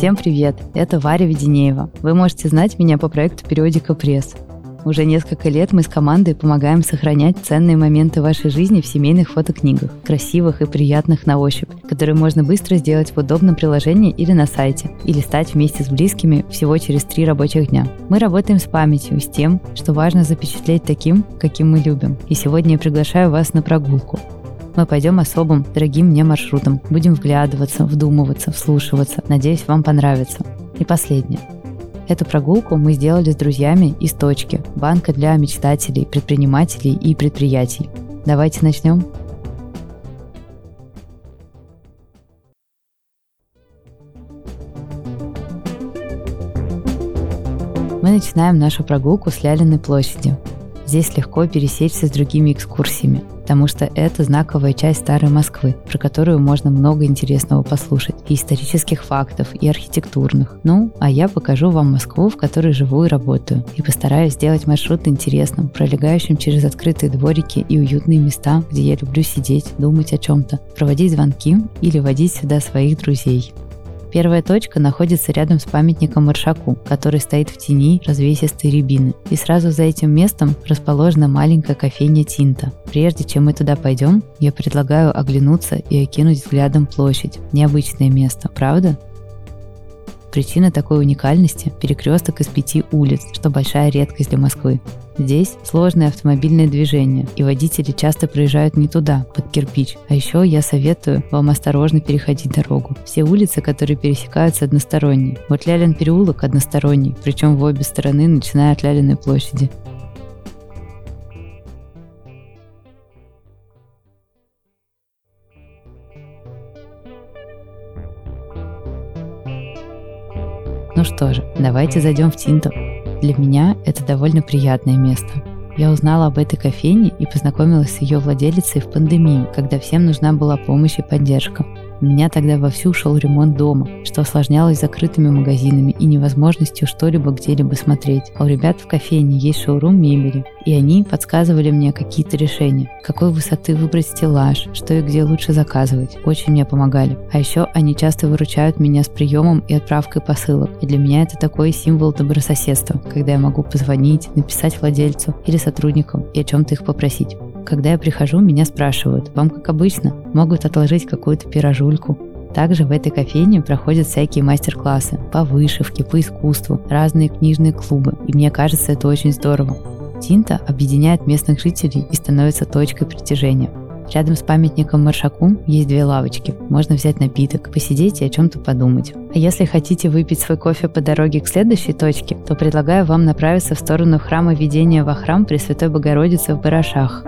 Всем привет! Это Варя Веденеева. Вы можете знать меня по проекту «Периодика Пресс». Уже несколько лет мы с командой помогаем сохранять ценные моменты вашей жизни в семейных фотокнигах, красивых и приятных на ощупь, которые можно быстро сделать в удобном приложении или на сайте, или стать вместе с близкими всего через три рабочих дня. Мы работаем с памятью, с тем, что важно запечатлеть таким, каким мы любим. И сегодня я приглашаю вас на прогулку. Мы пойдем особым, дорогим мне маршрутом. Будем вглядываться, вдумываться, вслушиваться. Надеюсь, вам понравится. И последнее. Эту прогулку мы сделали с друзьями из «Точки» – банка для мечтателей, предпринимателей и предприятий. Давайте начнем. Мы начинаем нашу прогулку с Лялиной площади. Здесь легко пересечься с другими экскурсиями потому что это знаковая часть старой Москвы, про которую можно много интересного послушать, и исторических фактов, и архитектурных. Ну, а я покажу вам Москву, в которой живу и работаю, и постараюсь сделать маршрут интересным, пролегающим через открытые дворики и уютные места, где я люблю сидеть, думать о чем-то, проводить звонки или водить сюда своих друзей. Первая точка находится рядом с памятником Маршаку, который стоит в тени развесистой рябины. И сразу за этим местом расположена маленькая кофейня Тинта. Прежде чем мы туда пойдем, я предлагаю оглянуться и окинуть взглядом площадь. Необычное место, правда? Причина такой уникальности – перекресток из пяти улиц, что большая редкость для Москвы. Здесь сложное автомобильное движение, и водители часто проезжают не туда, под кирпич. А еще я советую вам осторожно переходить дорогу. Все улицы, которые пересекаются, односторонние. Вот Лялин переулок односторонний, причем в обе стороны, начиная от Лялиной площади. Ну что же, давайте зайдем в Тинту. Для меня это довольно приятное место. Я узнала об этой кофейне и познакомилась с ее владелицей в пандемию, когда всем нужна была помощь и поддержка. У меня тогда вовсю шел ремонт дома, что осложнялось закрытыми магазинами и невозможностью что-либо где-либо смотреть. А у ребят в кофейне есть шоурум мебели, и они подсказывали мне какие-то решения. Какой высоты выбрать стеллаж, что и где лучше заказывать. Очень мне помогали. А еще они часто выручают меня с приемом и отправкой посылок. И для меня это такой символ добрососедства, когда я могу позвонить, написать владельцу или сотрудникам и о чем-то их попросить. Когда я прихожу, меня спрашивают, вам как обычно, могут отложить какую-то пирожульку. Также в этой кофейне проходят всякие мастер-классы по вышивке, по искусству, разные книжные клубы, и мне кажется, это очень здорово. Тинта объединяет местных жителей и становится точкой притяжения. Рядом с памятником Маршаку есть две лавочки. Можно взять напиток, посидеть и о чем-то подумать. А если хотите выпить свой кофе по дороге к следующей точке, то предлагаю вам направиться в сторону храма Ведения во храм Пресвятой Богородицы в Барашах.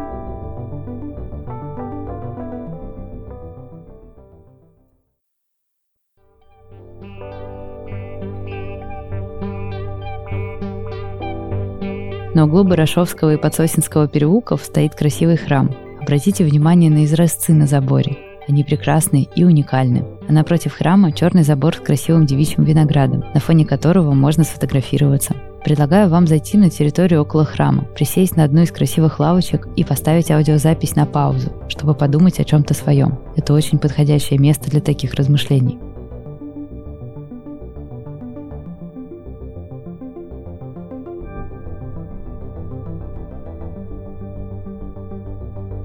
На углу Барашовского и Подсосинского переулков стоит красивый храм. Обратите внимание на изразцы на заборе. Они прекрасны и уникальны. А напротив храма черный забор с красивым девичьим виноградом, на фоне которого можно сфотографироваться. Предлагаю вам зайти на территорию около храма, присесть на одну из красивых лавочек и поставить аудиозапись на паузу, чтобы подумать о чем-то своем. Это очень подходящее место для таких размышлений.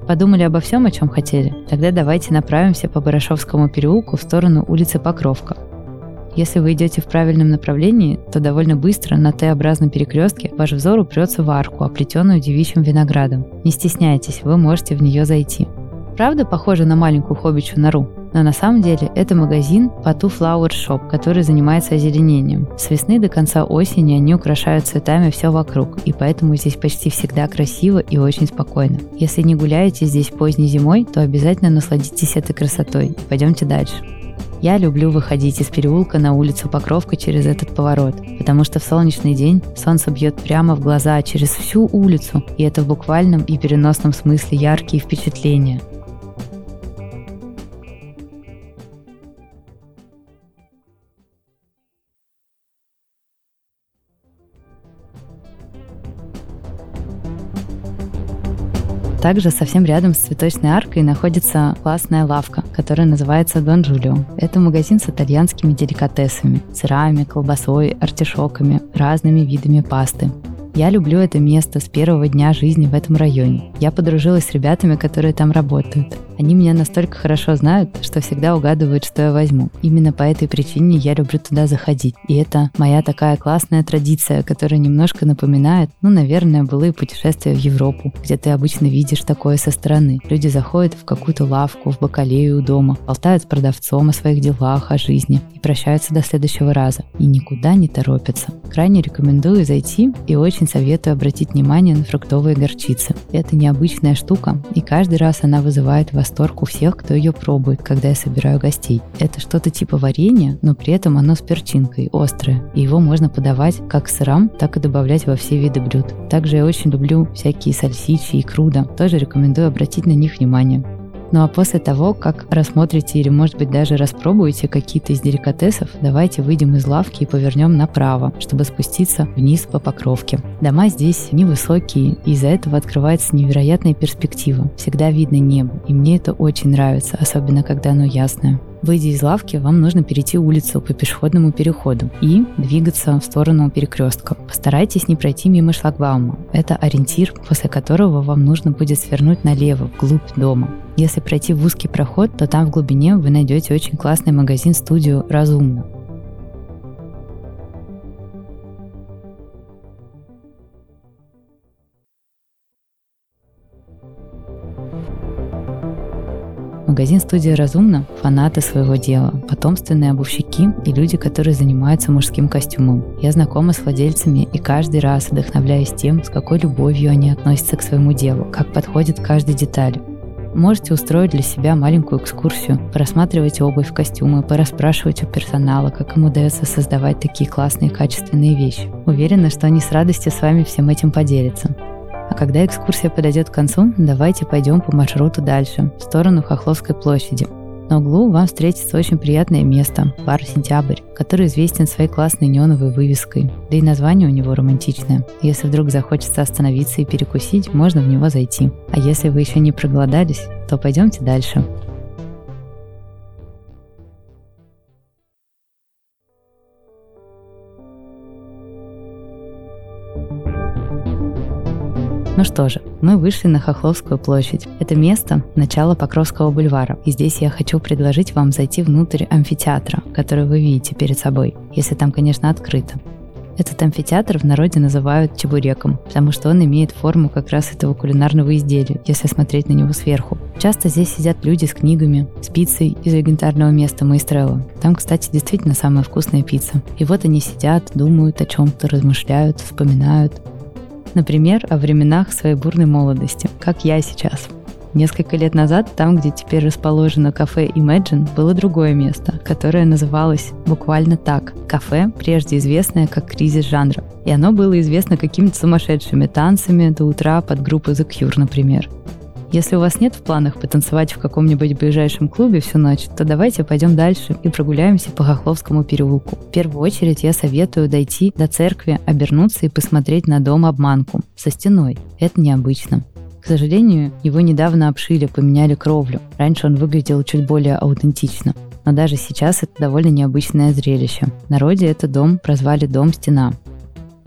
Подумали обо всем, о чем хотели? Тогда давайте направимся по Барашовскому переулку в сторону улицы Покровка. Если вы идете в правильном направлении, то довольно быстро на Т-образном перекрестке ваш взор упрется в арку, оплетенную девичьим виноградом. Не стесняйтесь, вы можете в нее зайти. Правда похоже на маленькую хоббичью нору? Но на самом деле это магазин Patu Flower Shop, который занимается озеленением. С весны до конца осени они украшают цветами все вокруг, и поэтому здесь почти всегда красиво и очень спокойно. Если не гуляете здесь поздней зимой, то обязательно насладитесь этой красотой. Пойдемте дальше. Я люблю выходить из переулка на улицу Покровка через этот поворот, потому что в солнечный день солнце бьет прямо в глаза через всю улицу, и это в буквальном и переносном смысле яркие впечатления. Также совсем рядом с цветочной аркой находится классная лавка, которая называется Дон Джулио. Это магазин с итальянскими деликатесами, сырами, колбасой, артишоками, разными видами пасты. Я люблю это место с первого дня жизни в этом районе. Я подружилась с ребятами, которые там работают. Они меня настолько хорошо знают, что всегда угадывают, что я возьму. Именно по этой причине я люблю туда заходить. И это моя такая классная традиция, которая немножко напоминает, ну, наверное, былые путешествия в Европу, где ты обычно видишь такое со стороны. Люди заходят в какую-то лавку, в бакалею у дома, болтают с продавцом о своих делах, о жизни и прощаются до следующего раза. И никуда не торопятся. Крайне рекомендую зайти и очень советую обратить внимание на фруктовые горчицы. Это необычная штука, и каждый раз она вызывает вас восторг у всех, кто ее пробует, когда я собираю гостей. Это что-то типа варенья, но при этом оно с перчинкой, острое. И его можно подавать как сырам, так и добавлять во все виды блюд. Также я очень люблю всякие сальсичи и круда. Тоже рекомендую обратить на них внимание. Ну а после того, как рассмотрите или, может быть, даже распробуете какие-то из деликатесов, давайте выйдем из лавки и повернем направо, чтобы спуститься вниз по покровке. Дома здесь невысокие, и из-за этого открывается невероятная перспектива. Всегда видно небо, и мне это очень нравится, особенно когда оно ясное. Выйдя из лавки, вам нужно перейти улицу по пешеходному переходу и двигаться в сторону перекрестка. Постарайтесь не пройти мимо шлагбаума. Это ориентир, после которого вам нужно будет свернуть налево, вглубь дома. Если пройти в узкий проход, то там в глубине вы найдете очень классный магазин-студию «Разумно». Магазин «Студия Разумно» — фанаты своего дела, потомственные обувщики и люди, которые занимаются мужским костюмом. Я знакома с владельцами и каждый раз вдохновляюсь тем, с какой любовью они относятся к своему делу, как подходят к детали. Можете устроить для себя маленькую экскурсию, просматривать обувь, костюмы, порасспрашивать у персонала, как им удается создавать такие классные качественные вещи. Уверена, что они с радостью с вами всем этим поделятся. А когда экскурсия подойдет к концу, давайте пойдем по маршруту дальше, в сторону Хохловской площади. На углу вам встретится очень приятное место – бар «Сентябрь», который известен своей классной неоновой вывеской. Да и название у него романтичное. Если вдруг захочется остановиться и перекусить, можно в него зайти. А если вы еще не проголодались, то пойдемте дальше. Ну что же, мы вышли на Хохловскую площадь. Это место – начало Покровского бульвара. И здесь я хочу предложить вам зайти внутрь амфитеатра, который вы видите перед собой, если там, конечно, открыто. Этот амфитеатр в народе называют чебуреком, потому что он имеет форму как раз этого кулинарного изделия, если смотреть на него сверху. Часто здесь сидят люди с книгами, с пиццей из легендарного места Майстрелла. Там, кстати, действительно самая вкусная пицца. И вот они сидят, думают о чем-то, размышляют, вспоминают. Например, о временах своей бурной молодости, как я сейчас. Несколько лет назад, там, где теперь расположено кафе Imagine, было другое место, которое называлось буквально так – кафе, прежде известное как кризис жанра. И оно было известно какими-то сумасшедшими танцами до утра под группу The Cure, например. Если у вас нет в планах потанцевать в каком-нибудь ближайшем клубе всю ночь, то давайте пойдем дальше и прогуляемся по Хохловскому переулку. В первую очередь я советую дойти до церкви, обернуться и посмотреть на дом-обманку со стеной. Это необычно. К сожалению, его недавно обшили, поменяли кровлю. Раньше он выглядел чуть более аутентично. Но даже сейчас это довольно необычное зрелище. В народе этот дом прозвали «Дом-стена».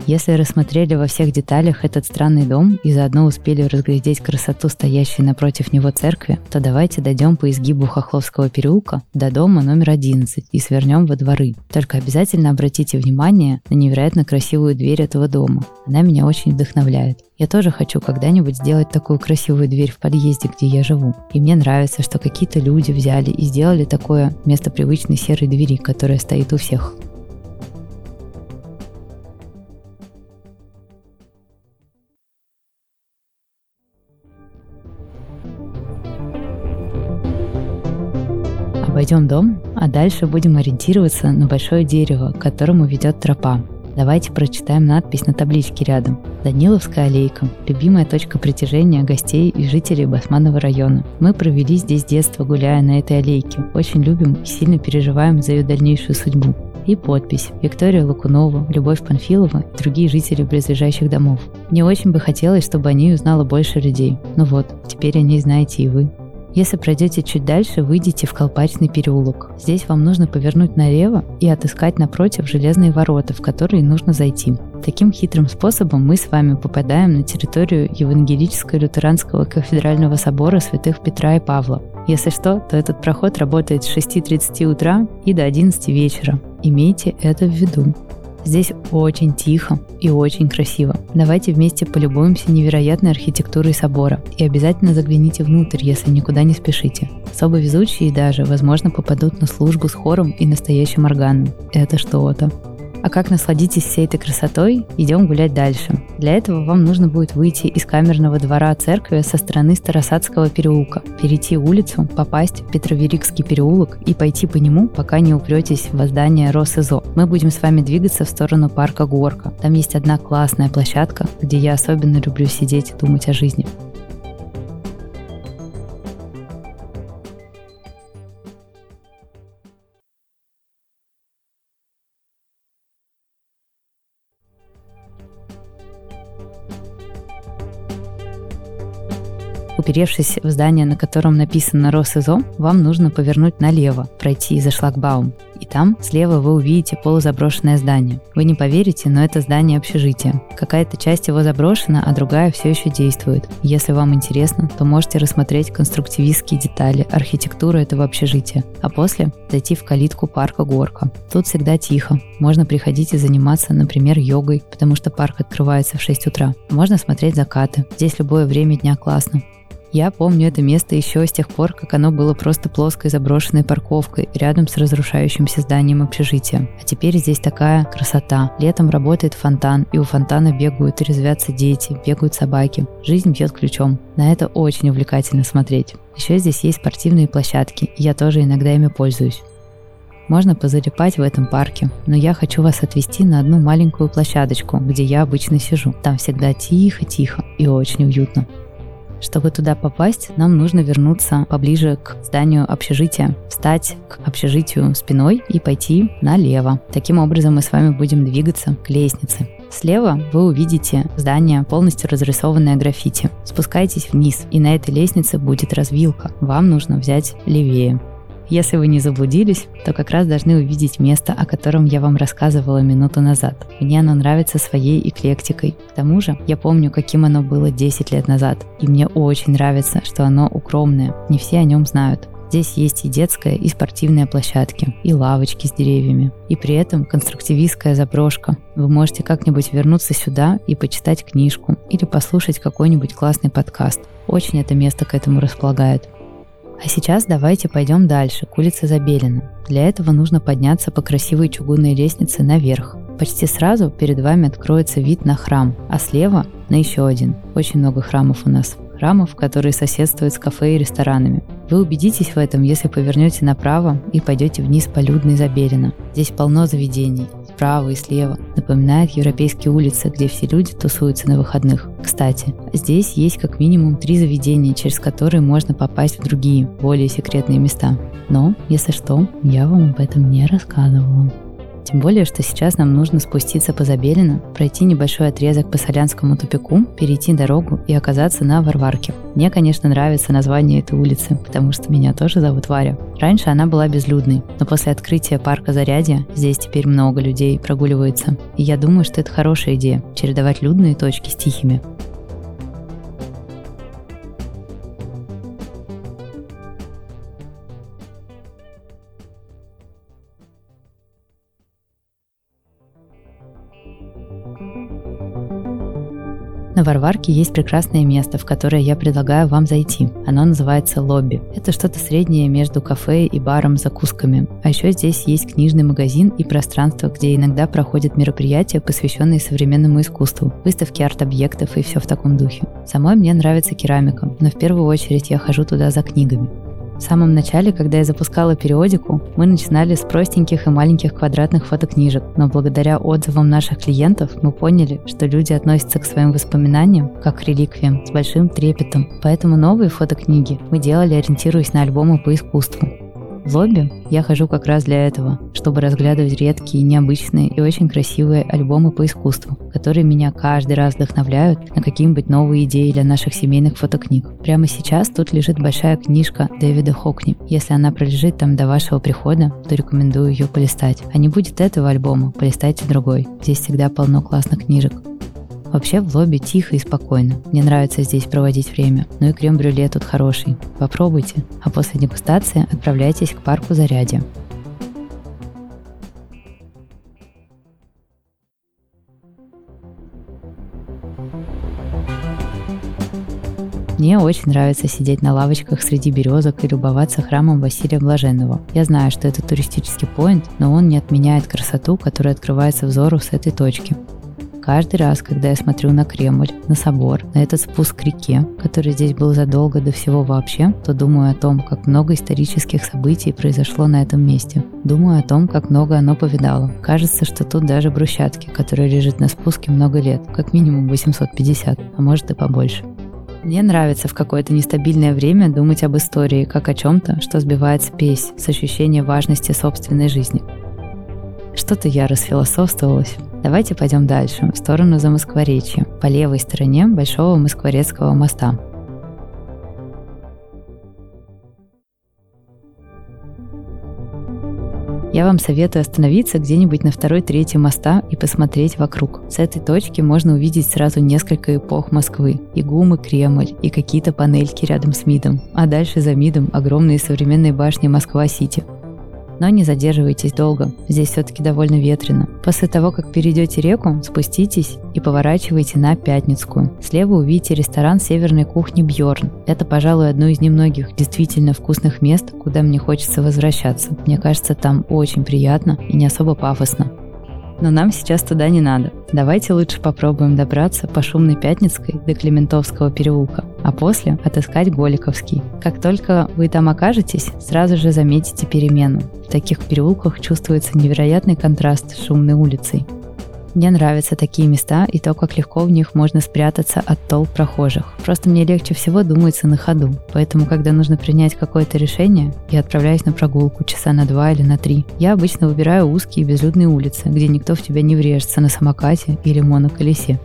Если рассмотрели во всех деталях этот странный дом и заодно успели разглядеть красоту стоящей напротив него церкви, то давайте дойдем по изгибу Хохловского переулка до дома номер 11 и свернем во дворы. Только обязательно обратите внимание на невероятно красивую дверь этого дома. Она меня очень вдохновляет. Я тоже хочу когда-нибудь сделать такую красивую дверь в подъезде, где я живу. И мне нравится, что какие-то люди взяли и сделали такое вместо привычной серой двери, которая стоит у всех. Обойдем дом, а дальше будем ориентироваться на большое дерево, к которому ведет тропа. Давайте прочитаем надпись на табличке рядом. Даниловская аллейка – любимая точка притяжения гостей и жителей Басманного района. Мы провели здесь детство, гуляя на этой аллейке. Очень любим и сильно переживаем за ее дальнейшую судьбу. и подпись Виктория Лукунова, Любовь Панфилова и другие жители близлежащих домов. Мне очень бы хотелось, чтобы о ней узнало больше людей. Ну вот, теперь о ней знаете и вы. Если пройдете чуть дальше, выйдете в Колпачный переулок. Здесь вам нужно повернуть налево и отыскать напротив железные ворота, в которые нужно зайти. Таким хитрым способом мы с вами попадаем на территорию Евангелического лютеранского кафедрального собора святых Петра и Павла. Если что, то этот проход работает с 6.30 утра и до 11 вечера. Имейте это в виду. Здесь очень тихо и очень красиво. Давайте вместе полюбуемся невероятной архитектурой собора и обязательно загляните внутрь, если никуда не спешите. Особо везучие даже, возможно, попадут на службу с хором и настоящим органом. Это что-то. А как насладитесь всей этой красотой, идем гулять дальше. Для этого вам нужно будет выйти из камерного двора церкви со стороны Старосадского переулка, перейти улицу, попасть в Петроверикский переулок и пойти по нему, пока не упретесь в здание Росизо. Мы будем с вами двигаться в сторону парка Горка. Там есть одна классная площадка, где я особенно люблю сидеть и думать о жизни. Уперевшись в здание, на котором написано «Росизо», вам нужно повернуть налево, пройти за шлагбаум. И там слева вы увидите полузаброшенное здание. Вы не поверите, но это здание общежития. Какая-то часть его заброшена, а другая все еще действует. Если вам интересно, то можете рассмотреть конструктивистские детали, архитектуру этого общежития, а после зайти в калитку парка Горка. Тут всегда тихо. Можно приходить и заниматься, например, йогой, потому что парк открывается в 6 утра. Можно смотреть закаты. Здесь любое время дня классно. Я помню это место еще с тех пор, как оно было просто плоской заброшенной парковкой рядом с разрушающимся зданием общежития. А теперь здесь такая красота. Летом работает фонтан, и у фонтана бегают и резвятся дети, бегают собаки. Жизнь бьет ключом. На это очень увлекательно смотреть. Еще здесь есть спортивные площадки, и я тоже иногда ими пользуюсь. Можно позалипать в этом парке, но я хочу вас отвезти на одну маленькую площадочку, где я обычно сижу. Там всегда тихо-тихо и очень уютно. Чтобы туда попасть, нам нужно вернуться поближе к зданию общежития, встать к общежитию спиной и пойти налево. Таким образом мы с вами будем двигаться к лестнице. Слева вы увидите здание, полностью разрисованное граффити. Спускайтесь вниз, и на этой лестнице будет развилка. Вам нужно взять левее. Если вы не заблудились, то как раз должны увидеть место, о котором я вам рассказывала минуту назад. Мне оно нравится своей эклектикой. К тому же, я помню, каким оно было 10 лет назад. И мне очень нравится, что оно укромное. Не все о нем знают. Здесь есть и детская, и спортивная площадки, и лавочки с деревьями, и при этом конструктивистская заброшка. Вы можете как-нибудь вернуться сюда и почитать книжку или послушать какой-нибудь классный подкаст. Очень это место к этому располагает. А сейчас давайте пойдем дальше, к улице Забелина. Для этого нужно подняться по красивой чугунной лестнице наверх. Почти сразу перед вами откроется вид на храм, а слева на еще один. Очень много храмов у нас. Храмов, которые соседствуют с кафе и ресторанами. Вы убедитесь в этом, если повернете направо и пойдете вниз по Людной Забелина. Здесь полно заведений справа и слева, напоминает европейские улицы, где все люди тусуются на выходных. Кстати, здесь есть как минимум три заведения, через которые можно попасть в другие, более секретные места. Но, если что, я вам об этом не рассказывала. Тем более, что сейчас нам нужно спуститься по Забелину, пройти небольшой отрезок по Солянскому тупику, перейти дорогу и оказаться на Варварке. Мне, конечно, нравится название этой улицы, потому что меня тоже зовут Варя. Раньше она была безлюдной, но после открытия парка Зарядье здесь теперь много людей прогуливается. И я думаю, что это хорошая идея – чередовать людные точки с тихими. На Варварке есть прекрасное место, в которое я предлагаю вам зайти. Оно называется лобби. Это что-то среднее между кафе и баром с закусками. А еще здесь есть книжный магазин и пространство, где иногда проходят мероприятия, посвященные современному искусству, выставки арт-объектов и все в таком духе. Самой мне нравится керамика, но в первую очередь я хожу туда за книгами. В самом начале, когда я запускала периодику, мы начинали с простеньких и маленьких квадратных фотокнижек, но благодаря отзывам наших клиентов мы поняли, что люди относятся к своим воспоминаниям как к реликвиям с большим трепетом. Поэтому новые фотокниги мы делали, ориентируясь на альбомы по искусству. В лобби я хожу как раз для этого, чтобы разглядывать редкие, необычные и очень красивые альбомы по искусству, которые меня каждый раз вдохновляют на какие-нибудь новые идеи для наших семейных фотокниг. Прямо сейчас тут лежит большая книжка Дэвида Хокни. Если она пролежит там до вашего прихода, то рекомендую ее полистать. А не будет этого альбома, полистайте другой. Здесь всегда полно классных книжек. Вообще в лобби тихо и спокойно. Мне нравится здесь проводить время. Ну и крем-брюле тут хороший. Попробуйте. А после дегустации отправляйтесь к парку Зарядье. Мне очень нравится сидеть на лавочках среди березок и любоваться храмом Василия Блаженного. Я знаю, что это туристический поинт, но он не отменяет красоту, которая открывается взору с этой точки. Каждый раз, когда я смотрю на Кремль, на собор, на этот спуск к реке, который здесь был задолго до всего вообще, то думаю о том, как много исторических событий произошло на этом месте. Думаю о том, как много оно повидало. Кажется, что тут даже брусчатки, которая лежит на спуске много лет, как минимум 850, а может и побольше. Мне нравится в какое-то нестабильное время думать об истории, как о чем-то, что сбивает спесь с ощущения важности собственной жизни. Что-то я расфилософствовалась. Давайте пойдем дальше, в сторону Замоскворечья, по левой стороне Большого Москворецкого моста. Я вам советую остановиться где-нибудь на второй-третьей моста и посмотреть вокруг. С этой точки можно увидеть сразу несколько эпох Москвы. И ГУМ, и Кремль, и какие-то панельки рядом с МИДом. А дальше за МИДом огромные современные башни Москва-Сити но не задерживайтесь долго. Здесь все-таки довольно ветрено. После того, как перейдете реку, спуститесь и поворачивайте на Пятницкую. Слева увидите ресторан северной кухни Бьорн. Это, пожалуй, одно из немногих действительно вкусных мест, куда мне хочется возвращаться. Мне кажется, там очень приятно и не особо пафосно. Но нам сейчас туда не надо. Давайте лучше попробуем добраться по шумной Пятницкой до Клементовского переулка, а после отыскать Голиковский. Как только вы там окажетесь, сразу же заметите перемену. В таких переулках чувствуется невероятный контраст с шумной улицей. Мне нравятся такие места и то, как легко в них можно спрятаться от толп прохожих. Просто мне легче всего думается на ходу. Поэтому, когда нужно принять какое-то решение, я отправляюсь на прогулку часа на два или на три. Я обычно выбираю узкие безлюдные улицы, где никто в тебя не врежется на самокате или моноколесе.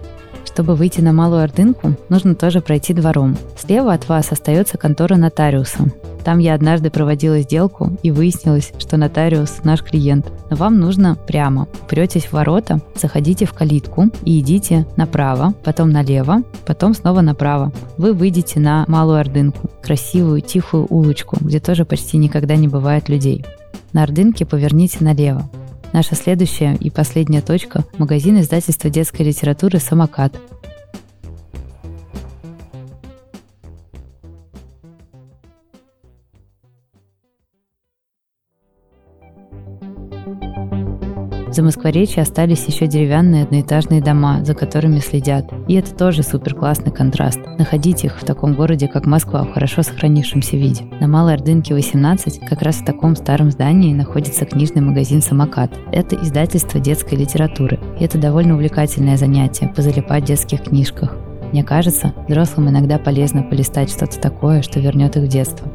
Чтобы выйти на Малую Ордынку, нужно тоже пройти двором. Слева от вас остается контора нотариуса. Там я однажды проводила сделку и выяснилось, что нотариус наш клиент. Но вам нужно прямо. Претесь в ворота, заходите в калитку и идите направо, потом налево, потом снова направо. Вы выйдете на Малую Ордынку, красивую тихую улочку, где тоже почти никогда не бывает людей. На Ордынке поверните налево. Наша следующая и последняя точка – магазин издательства детской литературы «Самокат». За Москворечье остались еще деревянные одноэтажные дома, за которыми следят. И это тоже супер классный контраст. Находить их в таком городе, как Москва, в хорошо сохранившемся виде. На Малой Ордынке 18 как раз в таком старом здании находится книжный магазин «Самокат». Это издательство детской литературы. И это довольно увлекательное занятие – позалипать в детских книжках. Мне кажется, взрослым иногда полезно полистать что-то такое, что вернет их в детство.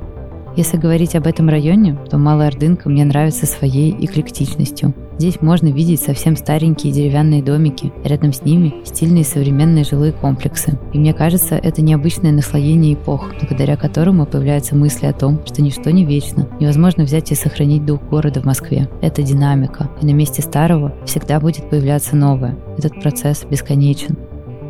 Если говорить об этом районе, то Малая Ордынка мне нравится своей эклектичностью. Здесь можно видеть совсем старенькие деревянные домики, рядом с ними стильные современные жилые комплексы. И мне кажется, это необычное наслоение эпох, благодаря которому появляются мысли о том, что ничто не вечно, невозможно взять и сохранить дух города в Москве. Это динамика, и на месте старого всегда будет появляться новое. Этот процесс бесконечен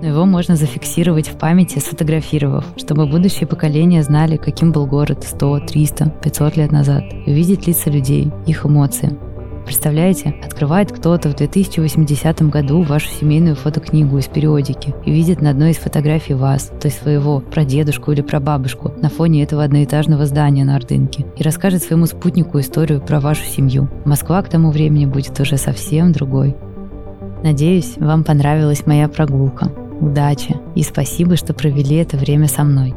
но его можно зафиксировать в памяти, сфотографировав, чтобы будущие поколения знали, каким был город 100, 300, 500 лет назад, увидеть лица людей, их эмоции. Представляете, открывает кто-то в 2080 году вашу семейную фотокнигу из периодики и видит на одной из фотографий вас, то есть своего прадедушку или прабабушку, на фоне этого одноэтажного здания на Ордынке и расскажет своему спутнику историю про вашу семью. Москва к тому времени будет уже совсем другой. Надеюсь, вам понравилась моя прогулка удачи и спасибо, что провели это время со мной.